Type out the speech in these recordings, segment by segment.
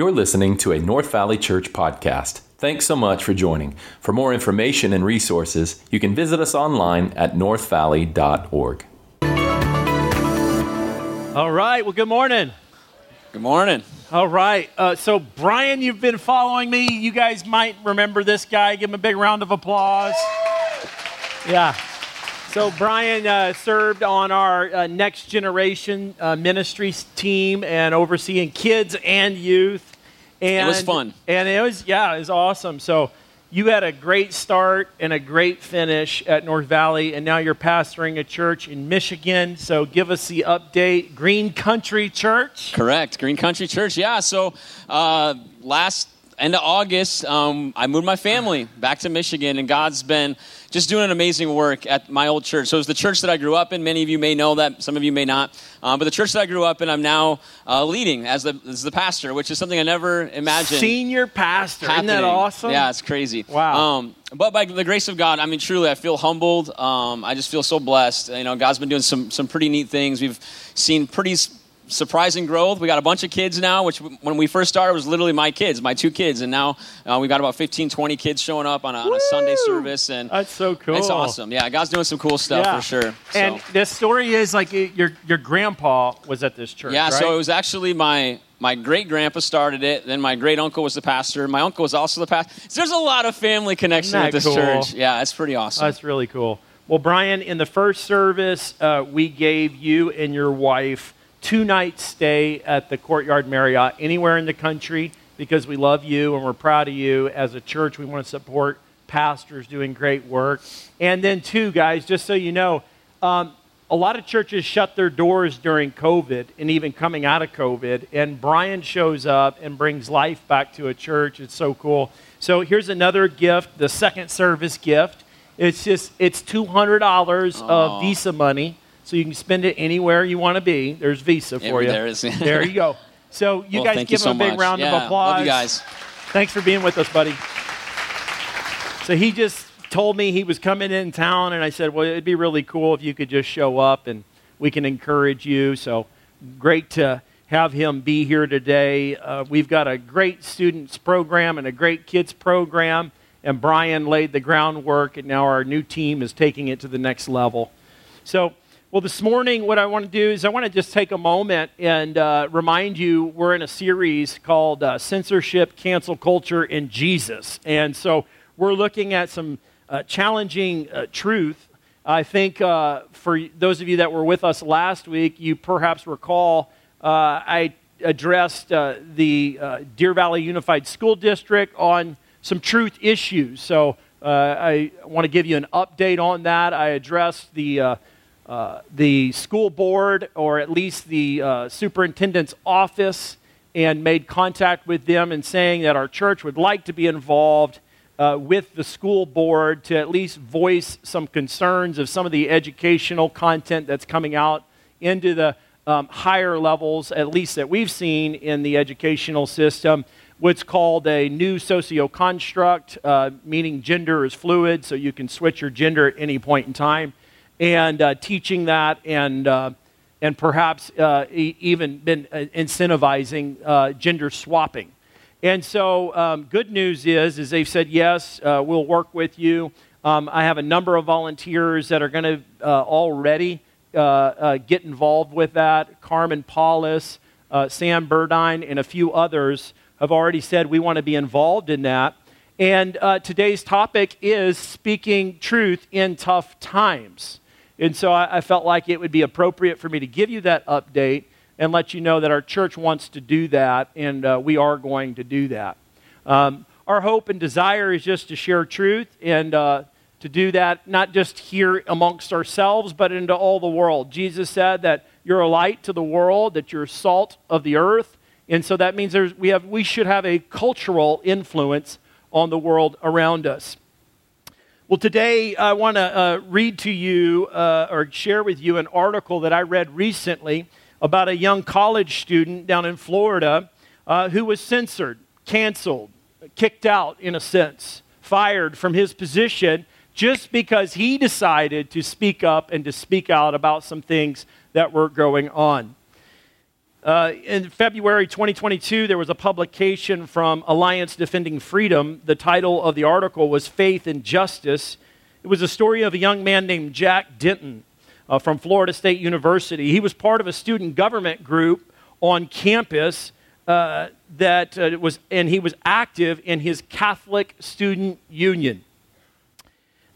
You're listening to a North Valley Church podcast. Thanks so much for joining. For more information and resources, you can visit us online at northvalley.org. All right. Well, good morning. Good morning. All right. Uh, so, Brian, you've been following me. You guys might remember this guy. Give him a big round of applause. Yeah. So, Brian uh, served on our uh, next generation uh, ministries team and overseeing kids and youth. And, It was fun. And it was, yeah, it was awesome. So, you had a great start and a great finish at North Valley, and now you're pastoring a church in Michigan. So, give us the update. Green Country Church. Correct. Green Country Church. Yeah. So uh, last end of August, um, I moved my family back to Michigan, and God's been just doing an amazing work at my old church. So it was the church that I grew up in. Many of you may know that. Some of you may not. Um, but the church that I grew up in, I'm now uh, leading as the, as the pastor, which is something I never imagined. Senior pastor. Isn't that awesome? Yeah, it's crazy. Wow. Um, but by the grace of God, I mean, truly, I feel humbled. Um, I just feel so blessed. You know, God's been doing some some pretty neat things. We've seen pretty surprising growth. We got a bunch of kids now, which when we first started was literally my kids, my two kids, and now uh, we got about 15, 20 kids showing up on a, on a Sunday service, and That's so cool. it's awesome. Yeah, God's doing some cool stuff Yeah. for sure. So. And the story is like your your grandpa was at this church. Yeah, right? so it was actually my my great grandpa started it. Then my great uncle was the pastor. My uncle was also the pastor. So there's a lot of family connection Isn't with this cool? church. Yeah, it's pretty awesome. That's really cool. Well, Brian, in the first service, uh, we gave you and your wife two night stay at the Courtyard Marriott anywhere in the country because we love you and we're proud of you. As a church, we want to support pastors doing great work. And then, two guys, just so you know, um, a lot of churches shut their doors during COVID and even coming out of COVID. And Brian shows up and brings life back to a church. It's so cool. So here's another gift, the second service gift. It's just it's two hundred dollars of Visa money, so you can spend it anywhere you want to be. There's Visa for Yeah, you. there is. there you go. So you Well, guys give you so him a big much. round Yeah, of applause. Love you guys. Thanks for being with us, buddy. So he just told me he was coming in town, and I said, Well, it'd be really cool if you could just show up and we can encourage you. So great to have him be here today. Uh, we've got a great students program and a great kids program, and Brian laid the groundwork, and now our new team is taking it to the next level. So, well, this morning, what I want to do is I want to just take a moment and uh, remind you we're in a series called uh, Censorship, Cancel Culture, and Jesus. And so we're looking at some uh, challenging uh, truth. I think uh, for those of you that were with us last week, you perhaps recall uh, I addressed the Deer Valley Unified School District on some truth issues. So I want to give you an update on that. I addressed the uh, the school board, or at least the uh, superintendent's office, and made contact with them and saying that our church would like to be involved uh, with the school board to at least voice some concerns of some of the educational content that's coming out into the um, higher levels, at least that we've seen in the educational system. What's called a new socio construct, uh, meaning gender is fluid, so you can switch your gender at any point in time and uh, teaching that and, uh, and perhaps uh, e- even been uh, incentivizing uh, gender swapping. And so, um, good news is, is they've said yes, we'll work with you. Um, I have a number of volunteers that are going to already get involved with that. Carmen Paulus, Sam Burdine, and a few others have already said we want to be involved in that. And uh, today's topic is speaking truth in tough times. And so I, I felt like it would be appropriate for me to give you that update and let you know that our church wants to do that, and uh, we are going to do that. Um, our hope and desire is just to share truth and uh, to do that not just here amongst ourselves, but into all the world. Jesus said that you're a light to the world, that you're salt of the earth, and so that means we, have, we should have a cultural influence on the world around us. Well, today I want to uh, read to you uh, or share with you an article that I read recently about a young college student down in Florida uh, who was censored, canceled, kicked out, in a sense, fired from his position just because he decided to speak up and to speak out about some things that were going on. Uh, in February 2022, there was a publication from Alliance Defending Freedom. The title of the article was Faith and Justice. It was a story of a young man named Jack Denton uh, from Florida State University. He was part of a student government group on campus uh, that uh, was, and he was active in his Catholic Student Union.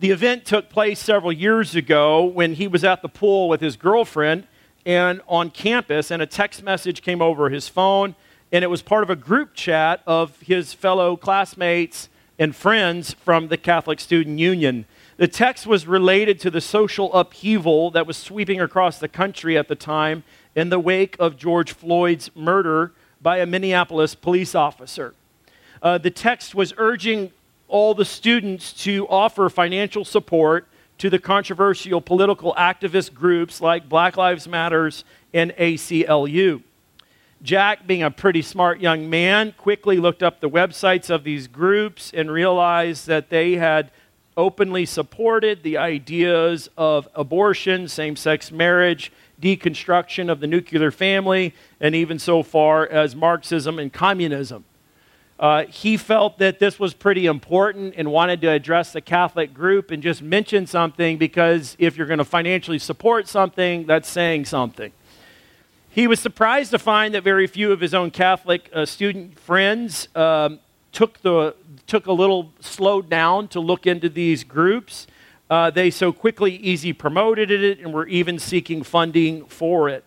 The event took place several years ago when he was at the pool with his girlfriend and on campus, and a text message came over his phone, and it was part of a group chat of his fellow classmates and friends from the Catholic Student Union. The text was related to the social upheaval that was sweeping across the country at the time in the wake of George Floyd's murder by a Minneapolis police officer. Uh, the text was urging all the students to offer financial support to the controversial political activist groups like Black Lives Matters and ACLU. Jack, being a pretty smart young man, quickly looked up the websites of these groups and realized that they had openly supported the ideas of abortion, same sex marriage, deconstruction of the nuclear family, and even so far as Marxism and communism. Uh, he felt that this was pretty important and wanted to address the Catholic group and just mention something because if you're going to financially support something, that's saying something. He was surprised to find that very few of his own Catholic uh, student friends um, took, the, took a little slowed down to look into these groups. Uh, they so quickly easy promoted it and were even seeking funding for it.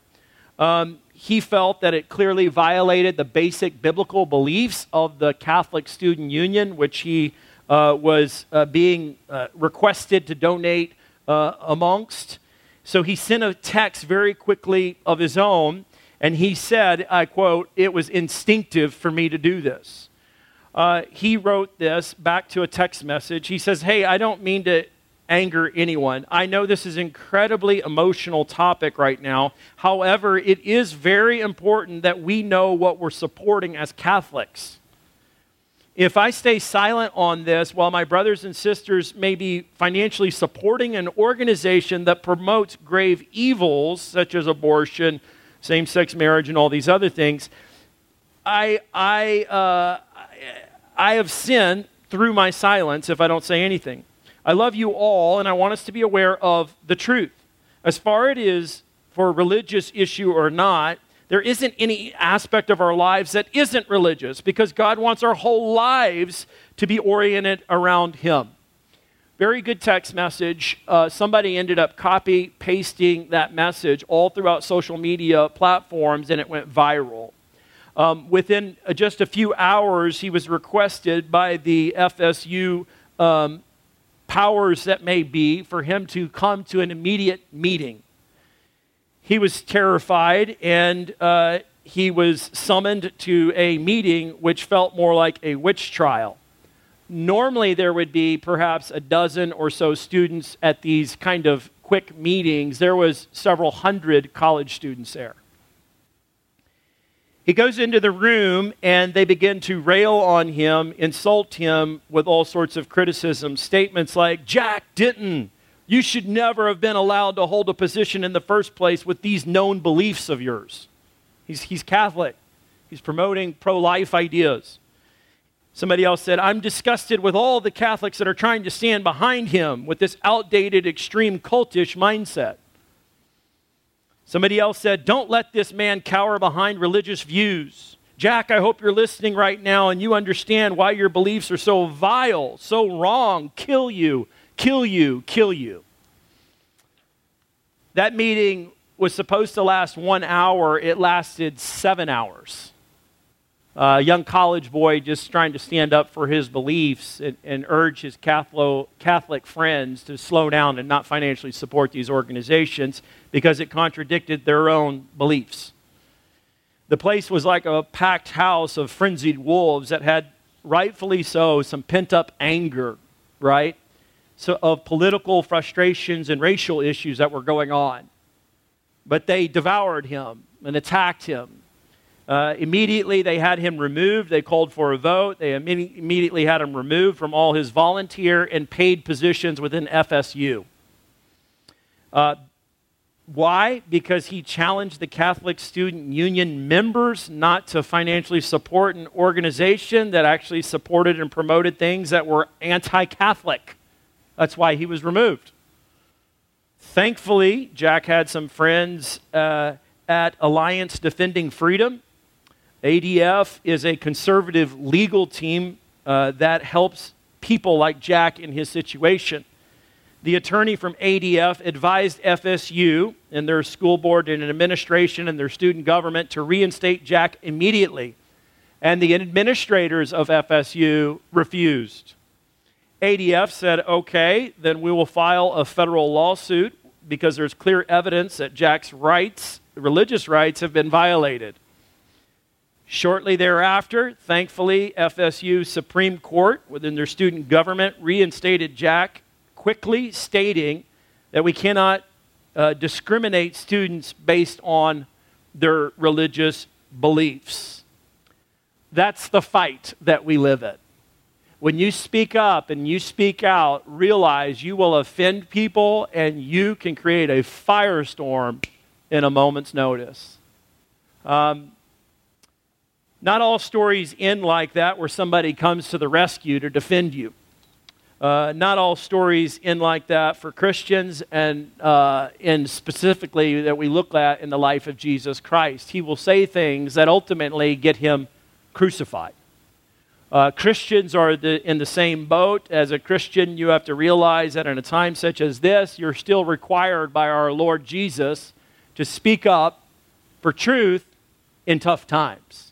Um, he felt that it clearly violated the basic biblical beliefs of the Catholic Student Union, which he uh, was uh, being uh, requested to donate uh, amongst. So he sent a text very quickly of his own, and he said, I quote, It was instinctive for me to do this. Uh, he wrote this back to a text message. He says, Hey, I don't mean to anger anyone. I know this is an incredibly emotional topic right now. However, it is very important that we know what we're supporting as Catholics. If I stay silent on this while my brothers and sisters may be financially supporting an organization that promotes grave evils such as abortion, same sex marriage, and all these other things, I, I, uh, I have sinned through my silence if I don't say anything. I love you all, and I want us to be aware of the truth. As far it is for a religious issue or not, there isn't any aspect of our lives that isn't religious because God wants our whole lives to be oriented around Him. Very good text message. Uh, somebody ended up copy pasting that message all throughout social media platforms and it went viral. Um, within uh, just a few hours, he was requested by the FSU um, powers that may be for him to come to an immediate meeting. He was terrified and uh, he was summoned to a meeting which felt more like a witch trial. Normally, there would be perhaps a dozen or so students at these kind of quick meetings. There was several hundred college students there. He goes into the room and they begin to rail on him, insult him with all sorts of criticism. Statements like, Jack Denton, you should never have been allowed to hold a position in the first place with these known beliefs of yours. He's, he's Catholic, he's promoting pro life ideas. Somebody else said, I'm disgusted with all the Catholics that are trying to stand behind him with this outdated, extreme cultish mindset. Somebody else said, Don't let this man cower behind religious views. Jack, I hope you're listening right now and you understand why your beliefs are so vile, so wrong. Kill you, kill you, kill you. That meeting was supposed to last one hour, it lasted seven hours a young college boy just trying to stand up for his beliefs and, and urge his Catholic, Catholic friends to slow down and not financially support these organizations because it contradicted their own beliefs. The place was like a packed house of frenzied wolves that had, rightfully so, some pent up anger, right? So, of political frustrations and racial issues that were going on. But they devoured him and attacked him uh, immediately, they had him removed. They called for a vote. They imme- immediately had him removed from all his volunteer and paid positions within FSU. Uh, Why? Because he challenged the Catholic Student Union members not to financially support an organization that actually supported and promoted things that were anti Catholic. That's why he was removed. Thankfully, Jack had some friends uh, at Alliance Defending Freedom. ADF is a conservative legal team uh, that helps people like Jack in his situation. The attorney from ADF advised FSU and their school board and administration and their student government to reinstate Jack immediately. And the administrators of FSU refused. ADF said, okay, then we will file a federal lawsuit because there's clear evidence that Jack's rights, religious rights, have been violated. Shortly thereafter, thankfully, FSU Supreme Court, within their student government, reinstated Jack, quickly stating that we cannot uh, discriminate students based on their religious beliefs. That's the fight that we live in. When you speak up and you speak out, realize you will offend people and you can create a firestorm in a moment's notice. Um, not all stories end like that, where somebody comes to the rescue to defend you. Uh, not all stories end like that for Christians, and uh, in specifically that we look at in the life of Jesus Christ. He will say things that ultimately get him crucified. Uh, Christians are the, in the same boat. As a Christian, you have to realize that in a time such as this, you're still required by our Lord Jesus to speak up for truth in tough times.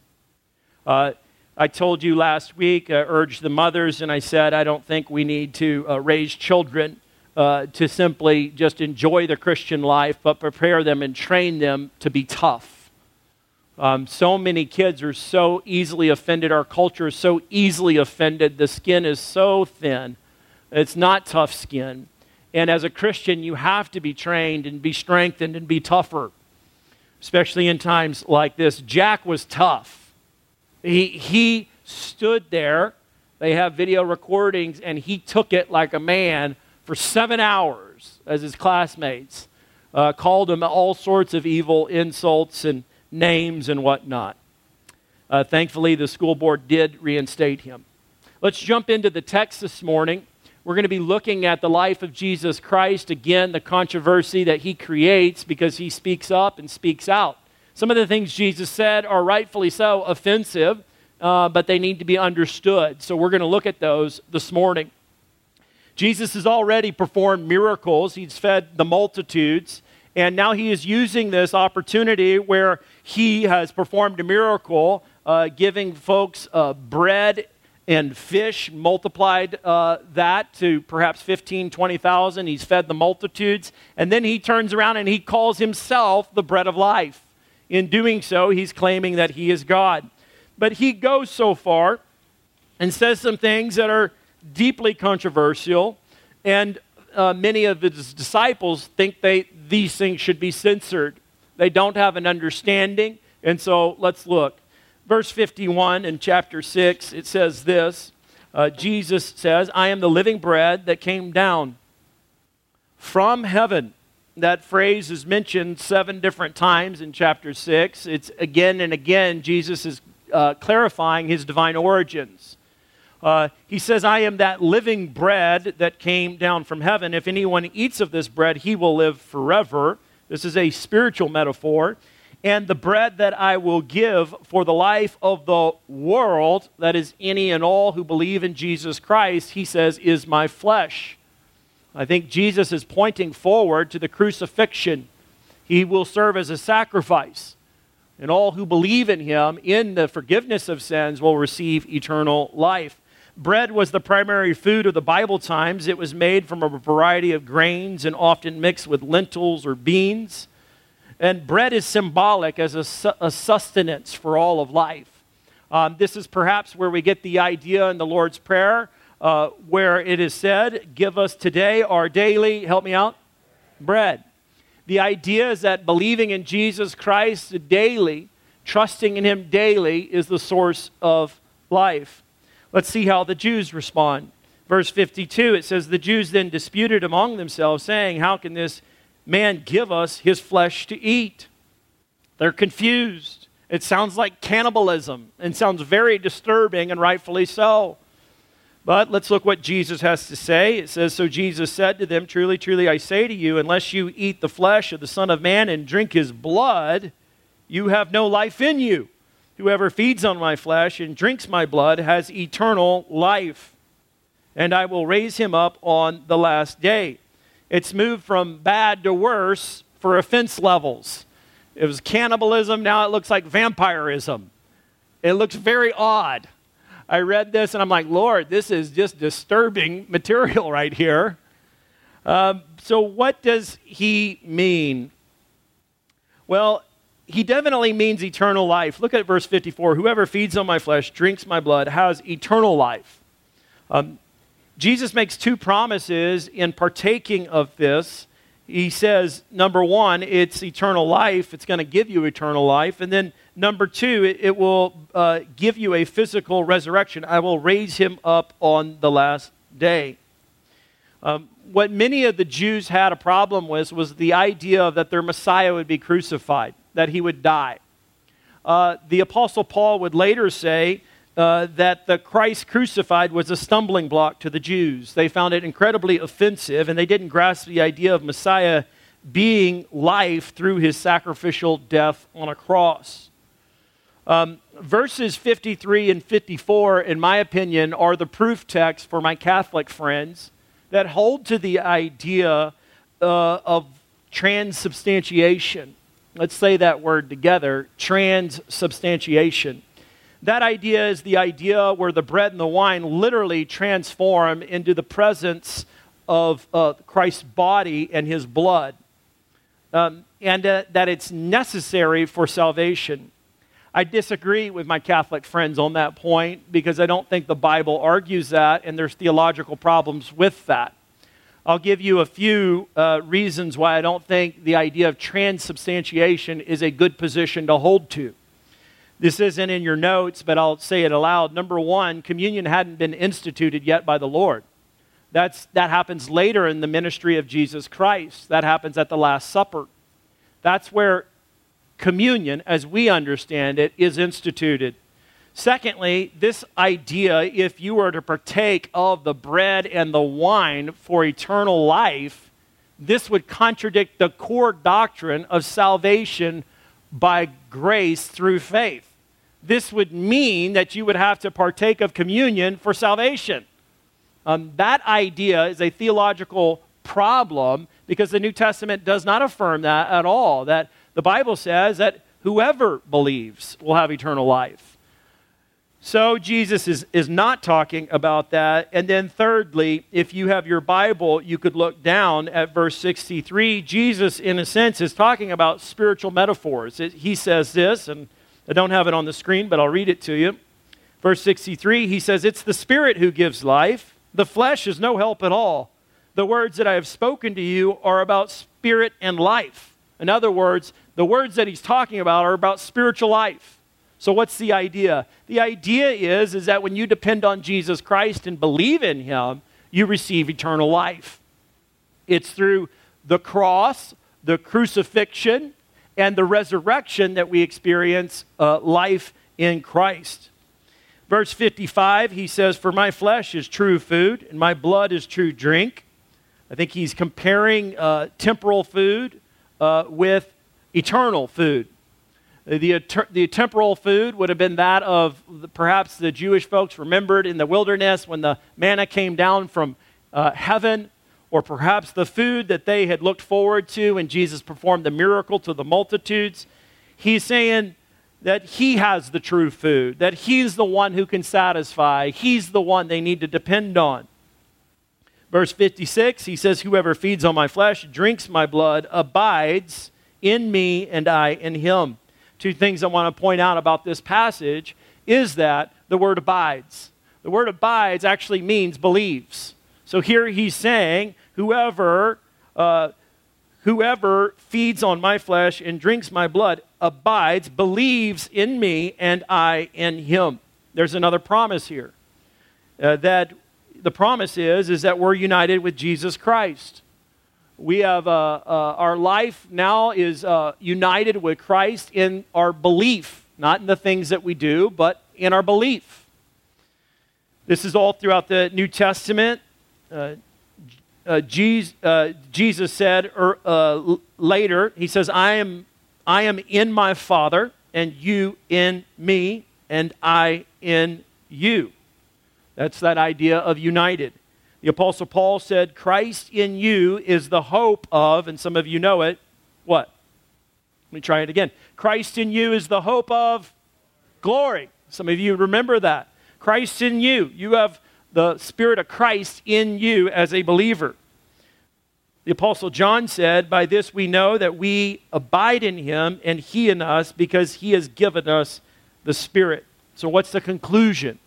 Uh, I told you last week, I urged the mothers, and I said, I don't think we need to uh, raise children uh, to simply just enjoy the Christian life, but prepare them and train them to be tough. Um, so many kids are so easily offended. Our culture is so easily offended. The skin is so thin. It's not tough skin. And as a Christian, you have to be trained and be strengthened and be tougher, especially in times like this. Jack was tough. He, he stood there. They have video recordings, and he took it like a man for seven hours as his classmates uh, called him all sorts of evil insults and names and whatnot. Uh, thankfully, the school board did reinstate him. Let's jump into the text this morning. We're going to be looking at the life of Jesus Christ, again, the controversy that he creates because he speaks up and speaks out. Some of the things Jesus said are rightfully so offensive, uh, but they need to be understood. So we're going to look at those this morning. Jesus has already performed miracles, he's fed the multitudes. And now he is using this opportunity where he has performed a miracle, uh, giving folks uh, bread and fish, multiplied uh, that to perhaps 15, 20,000. He's fed the multitudes. And then he turns around and he calls himself the bread of life. In doing so, he's claiming that he is God. But he goes so far and says some things that are deeply controversial. And uh, many of his disciples think they, these things should be censored. They don't have an understanding. And so let's look. Verse 51 in chapter 6, it says this uh, Jesus says, I am the living bread that came down from heaven. That phrase is mentioned seven different times in chapter 6. It's again and again, Jesus is uh, clarifying his divine origins. Uh, he says, I am that living bread that came down from heaven. If anyone eats of this bread, he will live forever. This is a spiritual metaphor. And the bread that I will give for the life of the world, that is, any and all who believe in Jesus Christ, he says, is my flesh. I think Jesus is pointing forward to the crucifixion. He will serve as a sacrifice. And all who believe in him in the forgiveness of sins will receive eternal life. Bread was the primary food of the Bible times. It was made from a variety of grains and often mixed with lentils or beans. And bread is symbolic as a, su- a sustenance for all of life. Um, this is perhaps where we get the idea in the Lord's Prayer, uh, where it is said, Give us today our daily, help me out, bread. The idea is that believing in Jesus Christ daily, trusting in Him daily, is the source of life. Let's see how the Jews respond. Verse 52, it says, The Jews then disputed among themselves, saying, How can this man give us his flesh to eat? They're confused. It sounds like cannibalism and sounds very disturbing, and rightfully so. But let's look what Jesus has to say. It says, So Jesus said to them, Truly, truly, I say to you, unless you eat the flesh of the Son of Man and drink his blood, you have no life in you. Whoever feeds on my flesh and drinks my blood has eternal life, and I will raise him up on the last day. It's moved from bad to worse for offense levels. It was cannibalism, now it looks like vampirism. It looks very odd. I read this and I'm like, Lord, this is just disturbing material right here. Um, so, what does he mean? Well, he definitely means eternal life. Look at verse 54 Whoever feeds on my flesh, drinks my blood, has eternal life. Um, Jesus makes two promises in partaking of this. He says, number one, it's eternal life, it's going to give you eternal life. And then number two, it, it will uh, give you a physical resurrection. I will raise him up on the last day. Um, what many of the Jews had a problem with was the idea that their Messiah would be crucified, that he would die. Uh, the Apostle Paul would later say uh, that the Christ crucified was a stumbling block to the Jews. They found it incredibly offensive, and they didn't grasp the idea of Messiah being life through his sacrificial death on a cross. Um, verses 53 and 54, in my opinion, are the proof text for my Catholic friends that hold to the idea uh, of transubstantiation. Let's say that word together transubstantiation. That idea is the idea where the bread and the wine literally transform into the presence of uh, Christ's body and his blood, um, and uh, that it's necessary for salvation. I disagree with my Catholic friends on that point because I don't think the Bible argues that, and there's theological problems with that. I'll give you a few uh, reasons why I don't think the idea of transubstantiation is a good position to hold to. This isn't in your notes, but I'll say it aloud. Number one, communion hadn't been instituted yet by the Lord. That's, that happens later in the ministry of Jesus Christ. That happens at the Last Supper. That's where communion, as we understand it, is instituted. Secondly, this idea, if you were to partake of the bread and the wine for eternal life, this would contradict the core doctrine of salvation by grace through faith. This would mean that you would have to partake of communion for salvation. Um, that idea is a theological problem because the New Testament does not affirm that at all. That the Bible says that whoever believes will have eternal life. So Jesus is, is not talking about that. And then, thirdly, if you have your Bible, you could look down at verse 63. Jesus, in a sense, is talking about spiritual metaphors. It, he says this, and I don't have it on the screen, but I'll read it to you. Verse 63, he says, It's the Spirit who gives life, the flesh is no help at all. The words that I have spoken to you are about spirit and life. In other words, the words that he's talking about are about spiritual life. So what's the idea? The idea is is that when you depend on Jesus Christ and believe in him, you receive eternal life. It's through the cross, the crucifixion, and the resurrection that we experience uh, life in Christ. Verse 55, he says, For my flesh is true food, and my blood is true drink. I think he's comparing uh, temporal food uh, with eternal food. The, the temporal food would have been that of the, perhaps the Jewish folks remembered in the wilderness when the manna came down from uh, heaven, or perhaps the food that they had looked forward to when Jesus performed the miracle to the multitudes. He's saying that he has the true food, that he's the one who can satisfy, he's the one they need to depend on. Verse 56, he says, Whoever feeds on my flesh, drinks my blood, abides in me, and I in him two things I want to point out about this passage is that the word abides. The word abides actually means believes. So here he's saying, whoever, uh, whoever feeds on my flesh and drinks my blood abides, believes in me, and I in him. There's another promise here. Uh, that the promise is, is that we're united with Jesus Christ. We have uh, uh, our life now is uh, united with Christ in our belief, not in the things that we do, but in our belief. This is all throughout the New Testament. Uh, uh, Jesus, uh, Jesus, said er, uh, later, he says, I am, I am in my Father, and you in me, and I in you. That's that idea of united. The Apostle Paul said, Christ in you is the hope of, and some of you know it, what? Let me try it again. Christ in you is the hope of glory. Some of you remember that. Christ in you. You have the Spirit of Christ in you as a believer. The Apostle John said, By this we know that we abide in him and he in us because he has given us the Spirit. So, what's the conclusion?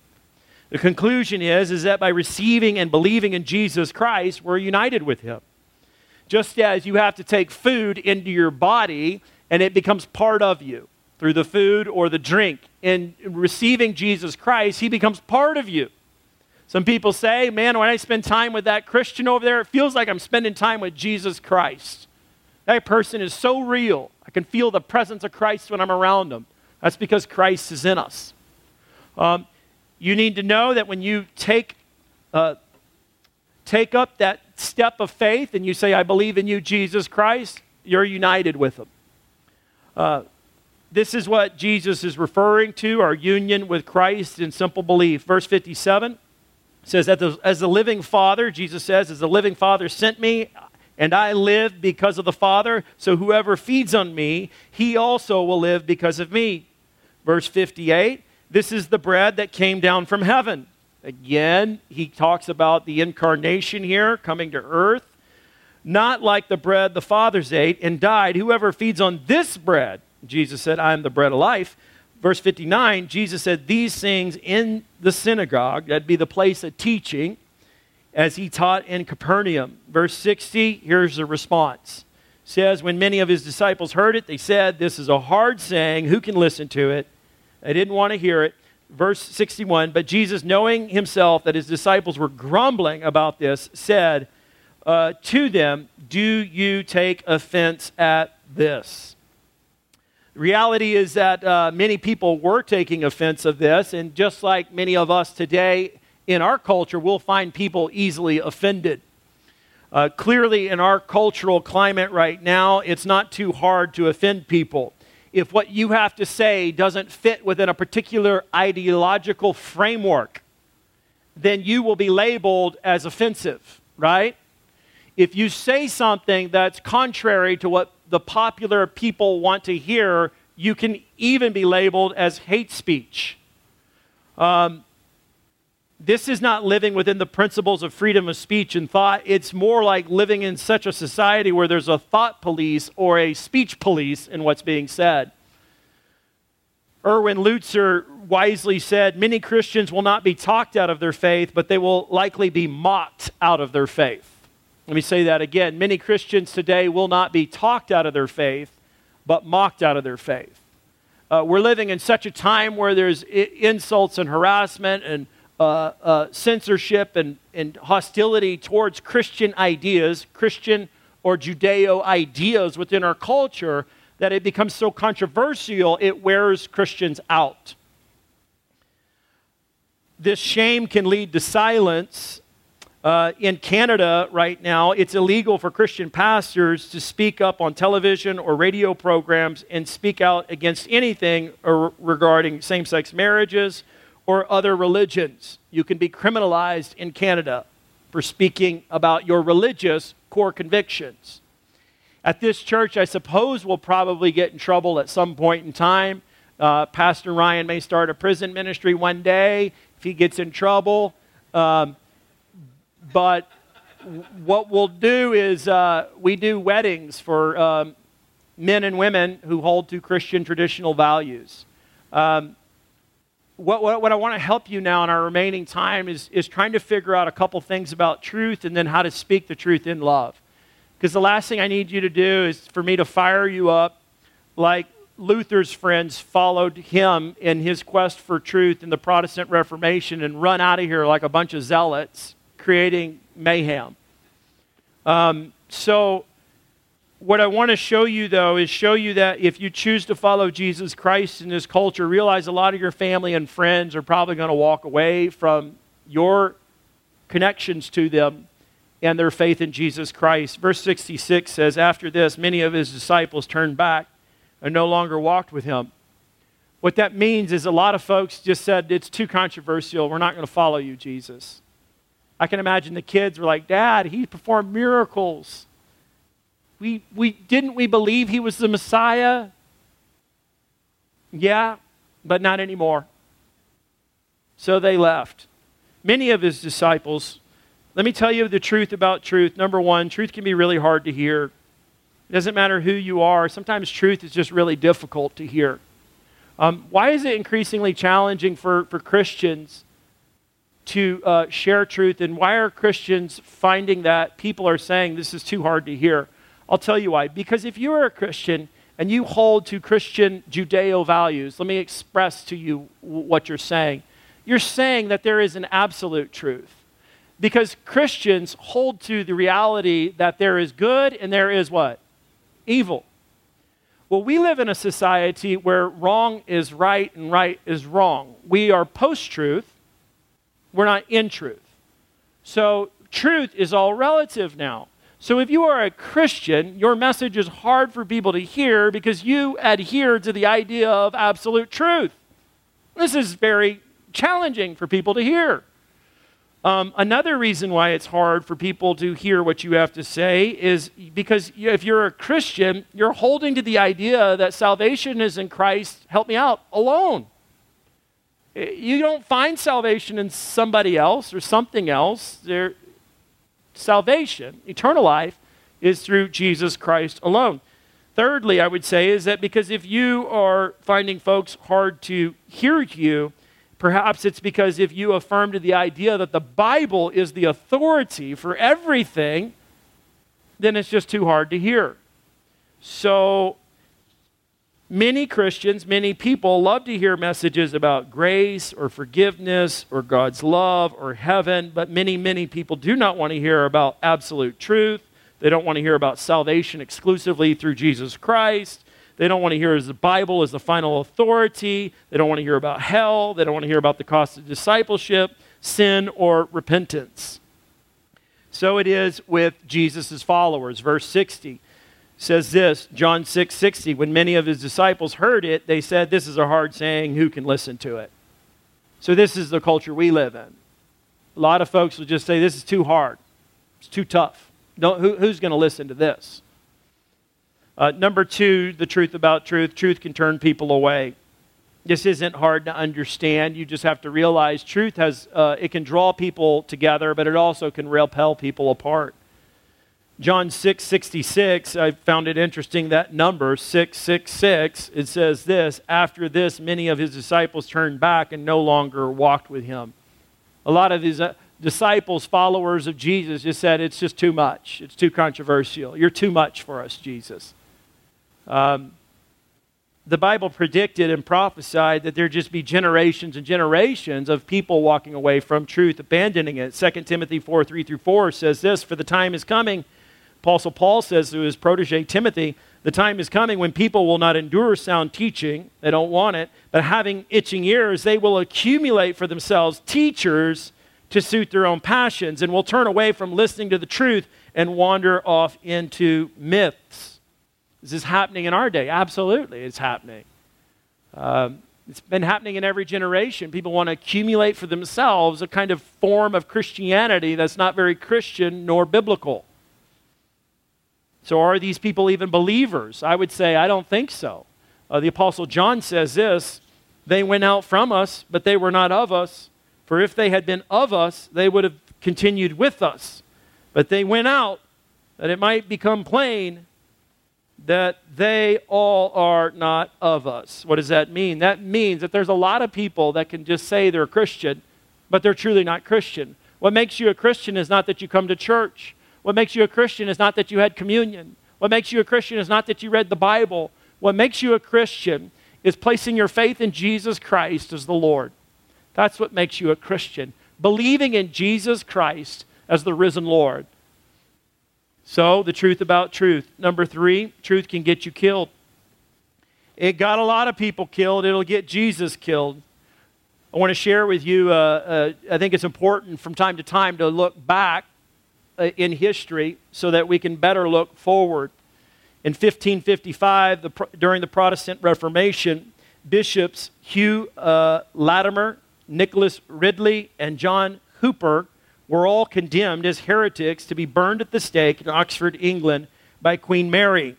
The conclusion is, is that by receiving and believing in Jesus Christ, we're united with him. Just as you have to take food into your body and it becomes part of you through the food or the drink. In receiving Jesus Christ, he becomes part of you. Some people say, man, when I spend time with that Christian over there, it feels like I'm spending time with Jesus Christ. That person is so real. I can feel the presence of Christ when I'm around them. That's because Christ is in us. Um, you need to know that when you take, uh, take up that step of faith and you say, I believe in you, Jesus Christ, you're united with Him. Uh, this is what Jesus is referring to our union with Christ in simple belief. Verse 57 says, that As the living Father, Jesus says, As the living Father sent me, and I live because of the Father, so whoever feeds on me, he also will live because of me. Verse 58 This is the bread that came down from heaven. Again, he talks about the incarnation here, coming to earth. Not like the bread the fathers ate and died. Whoever feeds on this bread, Jesus said, I am the bread of life verse 59, Jesus said these things in the synagogue, that'd be the place of teaching, as he taught in Capernaum. Verse 60, here's the response. It says, When many of his disciples heard it, they said, This is a hard saying. Who can listen to it? They didn't want to hear it. Verse 61, but Jesus, knowing himself that his disciples were grumbling about this, said uh, to them, Do you take offense at this? reality is that uh, many people were taking offense of this, and just like many of us today in our culture, we'll find people easily offended. Uh, clearly, in our cultural climate right now, it's not too hard to offend people. If what you have to say doesn't fit within a particular ideological framework, then you will be labeled as offensive, right? If you say something that's contrary to what the popular people want to hear, you can even be labeled as hate speech. Um, this is not living within the principles of freedom of speech and thought. It's more like living in such a society where there's a thought police or a speech police in what's being said. Erwin Lutzer wisely said many Christians will not be talked out of their faith, but they will likely be mocked out of their faith. Let me say that again. Many Christians today will not be talked out of their faith, but mocked out of their faith. Uh, we're living in such a time where there's I- insults and harassment and uh, uh, censorship and, and hostility towards Christian ideas, Christian or Judeo ideas within our culture, that it becomes so controversial it wears Christians out. This shame can lead to silence uh, in Canada right now, it's illegal for Christian pastors to speak up on television or radio programs and speak out against anything regarding same sex marriages or other religions. You can be criminalized in Canada for speaking about your religious core convictions. At this church, I suppose we'll probably get in trouble at some point in time. Uh, Pastor Ryan may start a prison ministry one day if he gets in trouble. Um, but what we'll do is uh, we do weddings for um, men and women who hold to Christian traditional values. Um, what, what, what, I want to help you now in our remaining time is, is trying to figure out a couple things about truth and then how to speak the truth in love. Because the last thing I need you to do is for me to fire you up like Luther's friends followed him in his quest for truth in the Protestant Reformation and run out of here like a bunch of zealots creating mayhem. Um, so, what I want to show you, though, is show you that if you choose to follow Jesus Christ in this culture, realize a lot of your family and friends are probably going to walk away from your connections to them and their faith in Jesus Christ. Verse 66 says, After this, many of his disciples turned back and no longer walked with him. What that means is a lot of folks just said, It's too controversial. We're not going to follow you, Jesus. I can imagine the kids were like, Dad, he performed miracles. We, we, didn't we believe he was the Messiah? Yeah, but not anymore. So they left. Many of his disciples, let me tell you the truth about truth. Number one, truth can be really hard to hear. It doesn't matter who you are, sometimes truth is just really difficult to hear. Um, why is it increasingly challenging for, for Christians to uh, share truth, and why are Christians finding that people are saying this is too hard to hear? I'll tell you why. Because if you are a Christian and you hold to Christian Judeo values, let me express to you what you're saying. You're saying that there is an absolute truth. Because Christians hold to the reality that there is good and there is what? Evil. Well, we live in a society where wrong is right and right is wrong. We are post truth, we're not in truth. So, truth is all relative now. So if you are a Christian, your message is hard for people to hear because you adhere to the idea of absolute truth. This is very challenging for people to hear. Um, another reason why it's hard for people to hear what you have to say is because if you're a Christian, you're holding to the idea that salvation is in Christ, help me out, alone. You don't find salvation in somebody else or something else. There, salvation, eternal life, is through Jesus Christ alone. Thirdly, I would say is that because if you are finding folks hard to hear you, perhaps it's because if you affirm to the idea that the Bible is the authority for everything, then it's just too hard to hear. So Many Christians, many people love to hear messages about grace or forgiveness or God's love or heaven, but many, many people do not want to hear about absolute truth. They don't want to hear about salvation exclusively through Jesus Christ. They don't want to hear the Bible as the final authority. They don't want to hear about hell. They don't want to hear about the cost of discipleship, sin, or repentance. So it is with Jesus' followers. Verse 60 says this John 6 60. When many of his disciples heard it, they said, This is a hard saying. Who can listen to it? So, this is the culture we live in. A lot of folks will just say, This is too hard. It's too tough. Don't, who, who's going to listen to this? Uh, number two, the truth about truth. Truth can turn people away. This isn't hard to understand. You just have to realize truth has, uh, it can draw people together, but it also can repel people apart. John 6 66, I found it interesting that number, 666, it says this After this, many of his disciples turned back and no longer walked with him. A lot of his uh, disciples, followers of Jesus, just said, It's just too much. It's too controversial. You're too much for us, Jesus. Um, the Bible predicted and prophesied that there'd just be generations and generations of people walking away from truth, abandoning it. 2 Timothy 4 3 through 4 says this For the time is coming Apostle Paul says to his protege Timothy, the time is coming when people will not endure sound teaching, they don't want it, but having itching ears, they will accumulate for themselves teachers to suit their own passions and will turn away from listening to the truth and wander off into myths. This is happening in our day. Absolutely, it's happening. Um, it's been happening in every generation. People want to accumulate for themselves a kind of form of Christianity that's not very Christian nor biblical. So, are these people even believers? I would say, I don't think so. Uh, the Apostle John says this They went out from us, but they were not of us. For if they had been of us, they would have continued with us. But they went out that it might become plain that they all are not of us. What does that mean? That means that there's a lot of people that can just say they're a Christian, but they're truly not Christian. What makes you a Christian is not that you come to church. What makes you a Christian is not that you had communion. What makes you a Christian is not that you read the Bible. What makes you a Christian is placing your faith in Jesus Christ as the Lord. That's what makes you a Christian. Believing in Jesus Christ as the risen Lord. So, the truth about truth. Number three, truth can get you killed. It got a lot of people killed, it'll get Jesus killed. I want to share with you, uh, uh, I think it's important from time to time to look back in history so that we can better look forward. In 1555, the, during the Protestant Reformation, bishops Hugh uh, Latimer, Nicholas Ridley, and John Hooper were all condemned as heretics to be burned at the stake in Oxford, England, by Queen Mary.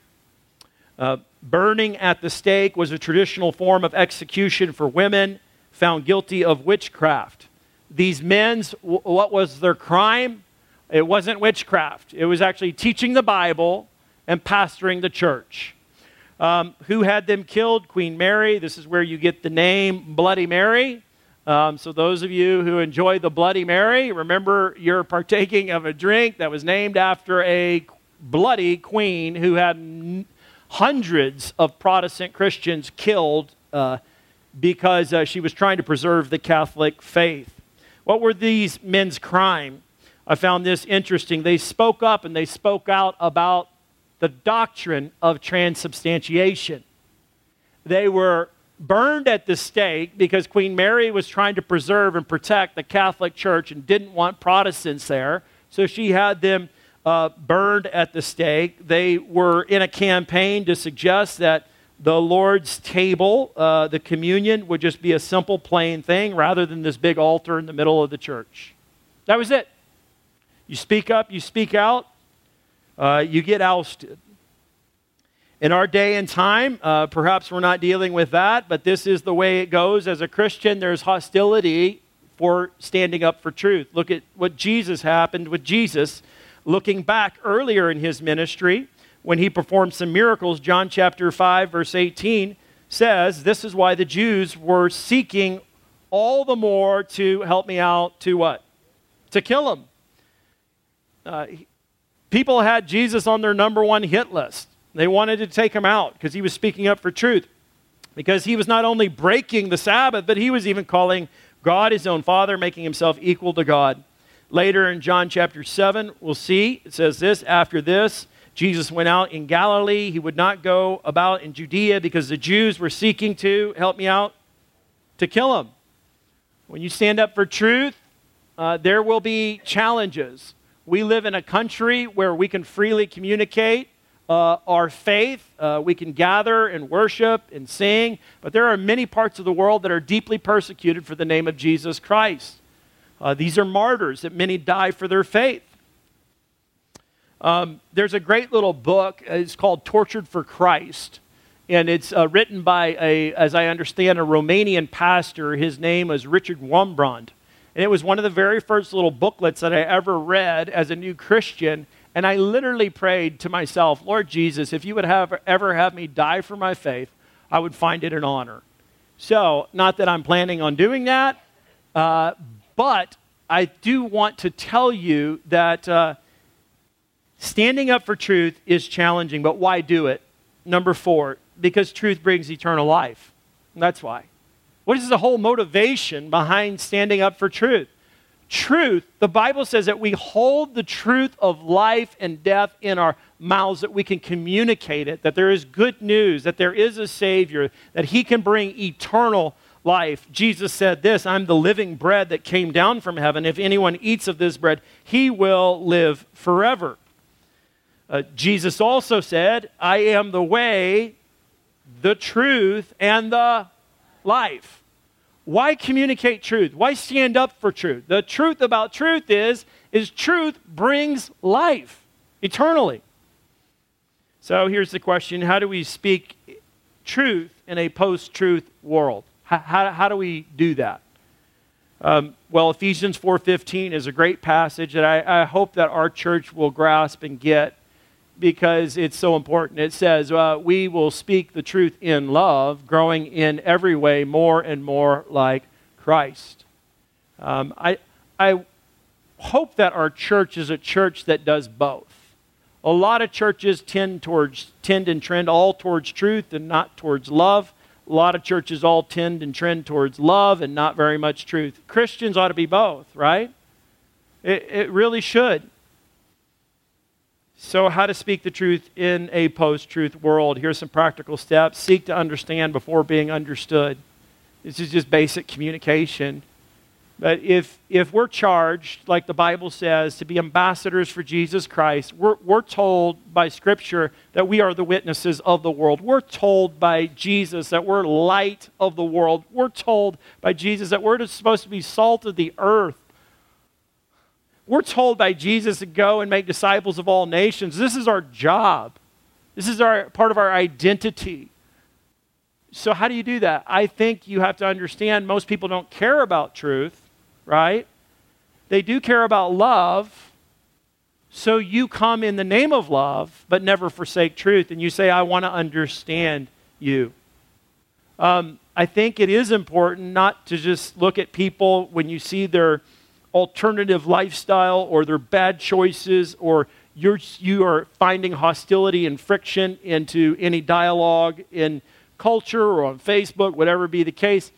Uh, burning at the stake was a traditional form of execution for women found guilty of witchcraft. These men's, what was their crime? It wasn't witchcraft, it was actually teaching the Bible and pastoring the church. Um, who had them killed? Queen Mary. This is where you get the name Bloody Mary. Um, so, those of you who enjoy the Bloody Mary, remember you're partaking of a drink that was named after a bloody queen who had n- hundreds of Protestant Christians killed uh, because uh, she was trying to preserve the Catholic faith. What were these men's crime? I found this interesting. They spoke up and they spoke out about the doctrine of transubstantiation. They were burned at the stake because Queen Mary was trying to preserve and protect the Catholic Church and didn't want Protestants there. So she had them uh, burned at the stake. They were in a campaign to suggest that the Lord's table, uh, the communion, would just be a simple, plain thing rather than this big altar in the middle of the church. That was it. You speak up, you speak out, uh, you get ousted. In our day and time, uh, perhaps we're not dealing with that, but this is the way it goes. As a Christian, there's hostility for standing up for truth. Look at what Jesus happened with Jesus. Looking back earlier in his ministry, when he performed some miracles, John chapter 5, verse 18 says, This is why the Jews were seeking all the more to help me out to what? To kill him. Uh, people had Jesus on their number one hit list. They wanted to take him out because he was speaking up for truth. Because he was not only breaking the Sabbath, but he was even calling God his own Father, making himself equal to God. Later in John chapter 7, we'll see, it says this After this, Jesus went out in Galilee. He would not go about in Judea because the Jews were seeking to, help me out, to kill him. When you stand up for truth, uh, there will be challenges. We live in a country where we can freely communicate uh, our faith. Uh, we can gather and worship and sing, but there are many parts of the world that are deeply persecuted for the name of Jesus Christ. Uh, these are martyrs that many die for their faith. Um, there's a great little book. Uh, it's called Tortured for Christ. And it's uh, written by, a, as I understand, a Romanian pastor. His name is Richard Wurmbrand. And it was one of the very first little booklets that I ever read as a new Christian. And I literally prayed to myself, Lord Jesus, if you would have, ever have me die for my faith, I would find it an honor. So, not that I'm planning on doing that, uh, but I do want to tell you that uh, standing up for truth is challenging, but why do it? Number four, because truth brings eternal life. That's why. What is the whole motivation behind standing up for truth? truth, the Bible says that we hold the truth of life and death in our mouths, that we can communicate it, that there is good news, that there is a Savior, that He can bring eternal life. Jesus said this I'm the living bread that came down from heaven. If anyone eats of this bread, he will live forever. Uh, Jesus also said, I am the way, the truth, and the life. Why communicate truth? Why stand up for truth? The truth about truth is is truth brings life eternally. So here's the question, how do we speak truth in a post-truth world? How, how, how do we do that? Um, well, Ephesians 4.15 is a great passage that I, I hope that our church will grasp and get because it's so important. It says, uh, We will speak the truth in love, growing in every way more and more like Christ. Um, I, I hope that our church is a church that does both. A lot of churches tend towards tend and trend all towards truth and not towards love. A lot of churches all tend and trend towards love and not very much truth. Christians ought to be both, right? It, it really should. So, how to speak the truth in a post truth world? Here's some practical steps. Seek to understand before being understood. This is just basic communication. But if, if we're charged, like the Bible says, to be ambassadors for Jesus Christ, we're, we're told by Scripture that we are the witnesses of the world. We're told by Jesus that we're light of the world. We're told by Jesus that we're supposed to be salt of the earth. We're told by Jesus to go and make disciples of all nations. This is our job. This is our part of our identity. So how do you do that? I think you have to understand most people don't care about truth, right? They do care about love. So you come in the name of love, but never forsake truth. And you say, I want to understand you. Um, I think it is important not to just look at people when you see their alternative lifestyle or their bad choices or you're, you are finding hostility and friction into any dialogue in culture or on Facebook, whatever be the case,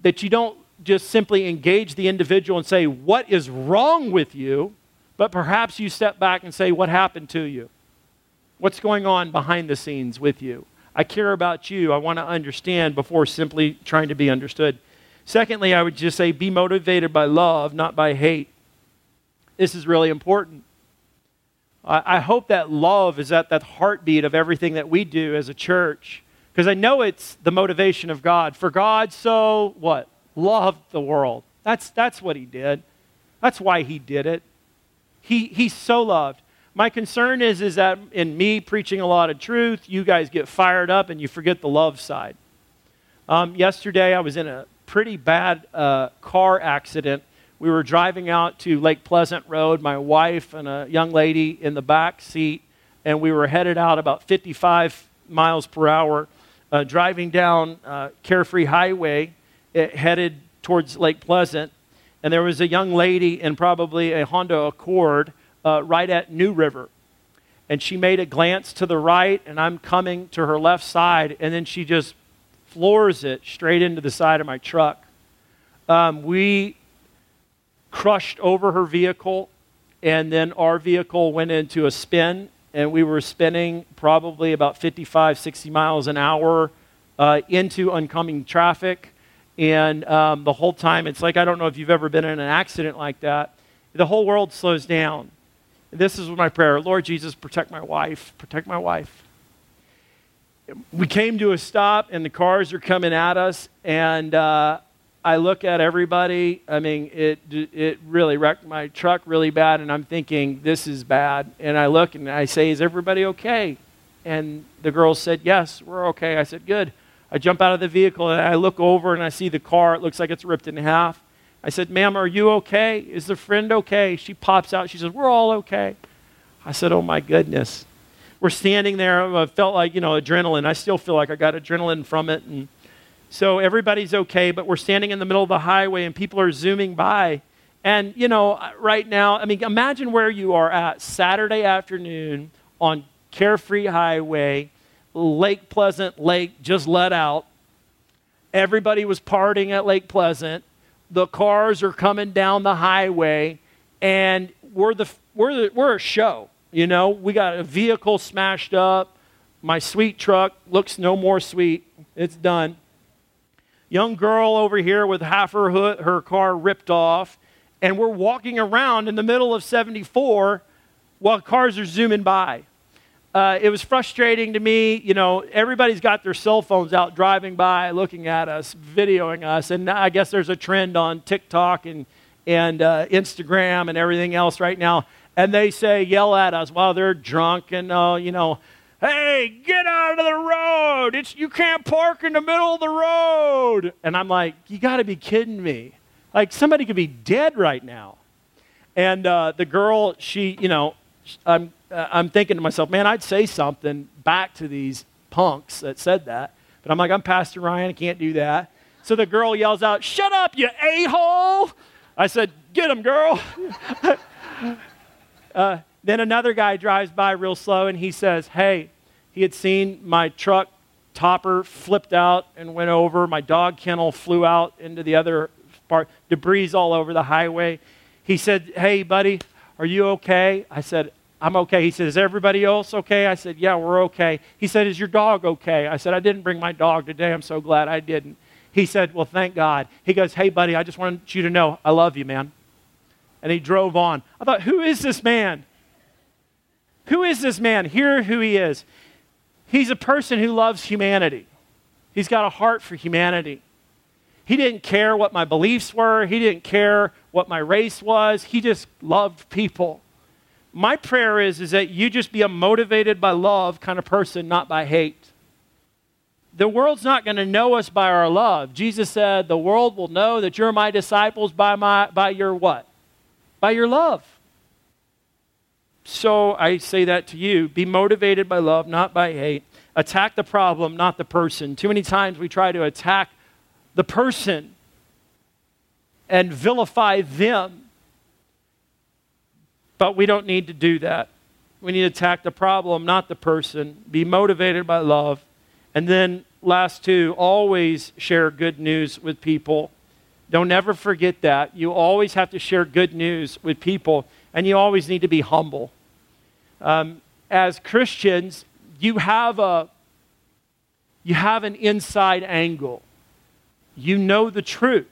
that you don't just simply engage the individual and say, What is wrong with you? But perhaps you step back and say, What happened to you? What's going on behind the scenes with you? I care about you. I want to understand before simply trying to be understood. Secondly, I would just say be motivated by love, not by hate. This is really important. I, I hope that love is at that heartbeat of everything that we do as a church. Because I know it's the motivation of God. For God so what? Loved the world. That's, that's what he did. That's why he did it. He, he so loved. My concern is, is that in me preaching a lot of truth, you guys get fired up and you forget the love side. Um, yesterday, I was in a pretty bad uh, car accident. We were driving out to Lake Pleasant Road, my wife and a young lady in the back seat, and we were headed out about 55 miles per hour, uh, driving down uh, Carefree Highway, it, headed towards Lake Pleasant. And there was a young lady in probably a Honda Accord uh, right at New River. And she made a glance to the right, and I'm coming to her left side, and then she just floors it straight into the side of my truck. Um, we crushed over her vehicle, and then our vehicle went into a spin, and we were spinning probably about 55, 60 miles an hour uh, into oncoming traffic. And um, the whole time, it's like I don't know if you've ever been in an accident like that. The whole world slows down. This is my prayer Lord Jesus, protect my wife, protect my wife we came to a stop and the cars are coming at us and uh, i look at everybody. I mean it, it really wrecked my truck really bad and i'm thinking this is bad. And i look and i say is everybody okay? And the girl said yes we're okay. I said good. I jump out of the vehicle and i look over and i see the car. It looks like it's ripped in half. I said ma'am are you okay? Is the friend okay? She pops out. She says we're all okay. I said oh my goodness we're standing there. I felt like, you know, adrenaline. I still feel like I got adrenaline from it. And so everybody's okay, but we're standing in the middle of the highway and people are zooming by. And, you know, right now, I mean, imagine where you are at Saturday afternoon on Carefree Highway, Lake Pleasant Lake just let out. Everybody was partying at Lake Pleasant. The cars are coming down the highway, and we're, the, we're, the, we're a show. You know, we got a vehicle smashed up. My sweet truck looks no more sweet. It's done. Young girl over here with half her hood, her car ripped off, and we're walking around in the middle of 74 while cars are zooming by. Uh, it was frustrating to me. You know, everybody's got their cell phones out driving by, looking at us, videoing us, and I guess there's a trend on TikTok and and uh, Instagram and everything else right now and they say, yell at us while they're drunk and, uh, you know, hey, get out of the road. It's, you can't park in the middle of the road. And I'm like, you got to be kidding me. Like, somebody could be dead right now. And uh, the girl, she, you know, I'm, uh, I'm thinking to myself, man, I'd say something back to these punks that said that. But I'm like, I'm Pastor Ryan, I can't do that. So the girl yells out, shut up, you a hole. I said, get him, girl. Uh, then another guy drives by real slow and he says, Hey, he had seen my truck topper flipped out and went over. My dog kennel flew out into the other part, debris all over the highway. He said, Hey, buddy, are you okay? I said, I'm okay. He said, Is everybody else okay? I said, Yeah, we're okay. He said, Is your dog okay? I said, I didn't bring my dog today. I'm so glad I didn't. He said, Well, thank God. He goes, Hey, buddy, I just wanted you to know I love you, man. And he drove on. I thought, Who is this man? Who is this man? Hear who he is. He's a person who loves humanity, he's got a heart for humanity. He didn't care what my beliefs were, he didn't care what my race was. He just loved people. My prayer is, is that you just be a motivated by love kind of person, not by hate. The world's not going to know us by our love. Jesus said, The world will know that you're my disciples by, my, by your what? By your love. So I say that to you be motivated by love, not by hate. Attack the problem, not the person. Too many times we try to attack the person and vilify them. But we don't need to do that. We need to attack the problem, not the person. Be motivated by love. And then, last two, always share good news with people. Don't ever forget that. You always have to share good news with people, and you always need to be humble. Um, as Christians, you have a you have an inside angle. You know the truth.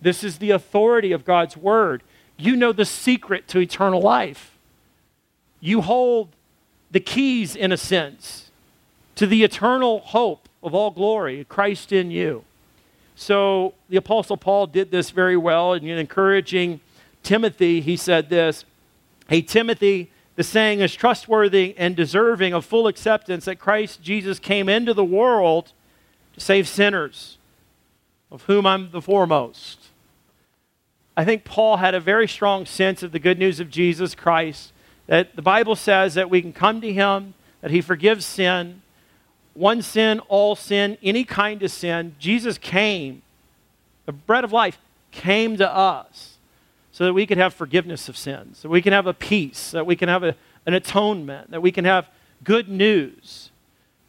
This is the authority of God's word. You know the secret to eternal life. You hold the keys, in a sense, to the eternal hope of all glory, Christ in you. So the Apostle Paul did this very well, and in encouraging Timothy, he said this Hey, Timothy, the saying is trustworthy and deserving of full acceptance that Christ Jesus came into the world to save sinners, of whom I'm the foremost. I think Paul had a very strong sense of the good news of Jesus Christ. That the Bible says that we can come to him, that he forgives sin, one sin, all sin, any kind of sin. Jesus came, the bread of life came to us so that we could have forgiveness of sins, that we can have a peace, that we can have a, an atonement, that we can have good news.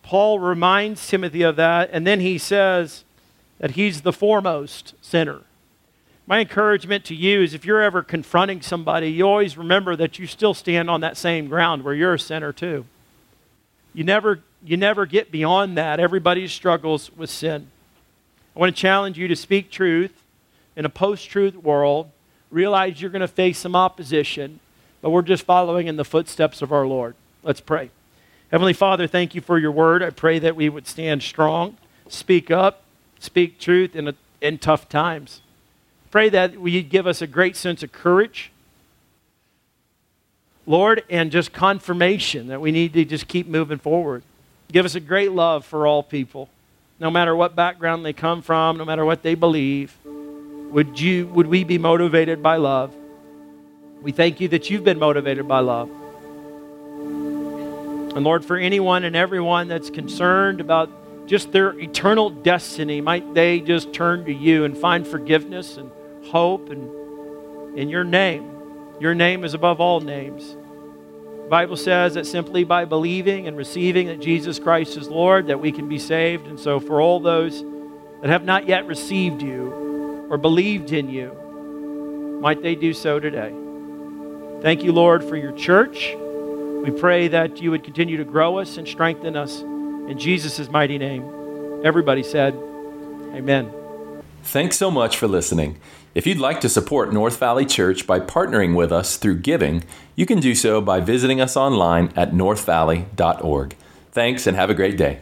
Paul reminds Timothy of that, and then he says that he's the foremost sinner. My encouragement to you is if you're ever confronting somebody, you always remember that you still stand on that same ground where you're a sinner too. You never, you never get beyond that. Everybody struggles with sin. I want to challenge you to speak truth in a post truth world. Realize you're going to face some opposition, but we're just following in the footsteps of our Lord. Let's pray. Heavenly Father, thank you for your word. I pray that we would stand strong, speak up, speak truth in, a, in tough times. Pray that you'd give us a great sense of courage, Lord, and just confirmation that we need to just keep moving forward. Give us a great love for all people, no matter what background they come from, no matter what they believe. Would, you, would we be motivated by love? We thank you that you've been motivated by love. And Lord, for anyone and everyone that's concerned about just their eternal destiny, might they just turn to you and find forgiveness and hope and in your name. Your name is above all names. The Bible says that simply by believing and receiving that Jesus Christ is Lord, that we can be saved. And so for all those that have not yet received you or believed in you, might they do so today. Thank you, Lord, for your church. We pray that you would continue to grow us and strengthen us in Jesus' mighty name. Everybody said, Amen. Thanks so much for listening. If you'd like to support North Valley Church by partnering with us through giving, you can do so by visiting us online at northvalley.org. Thanks and have a great day.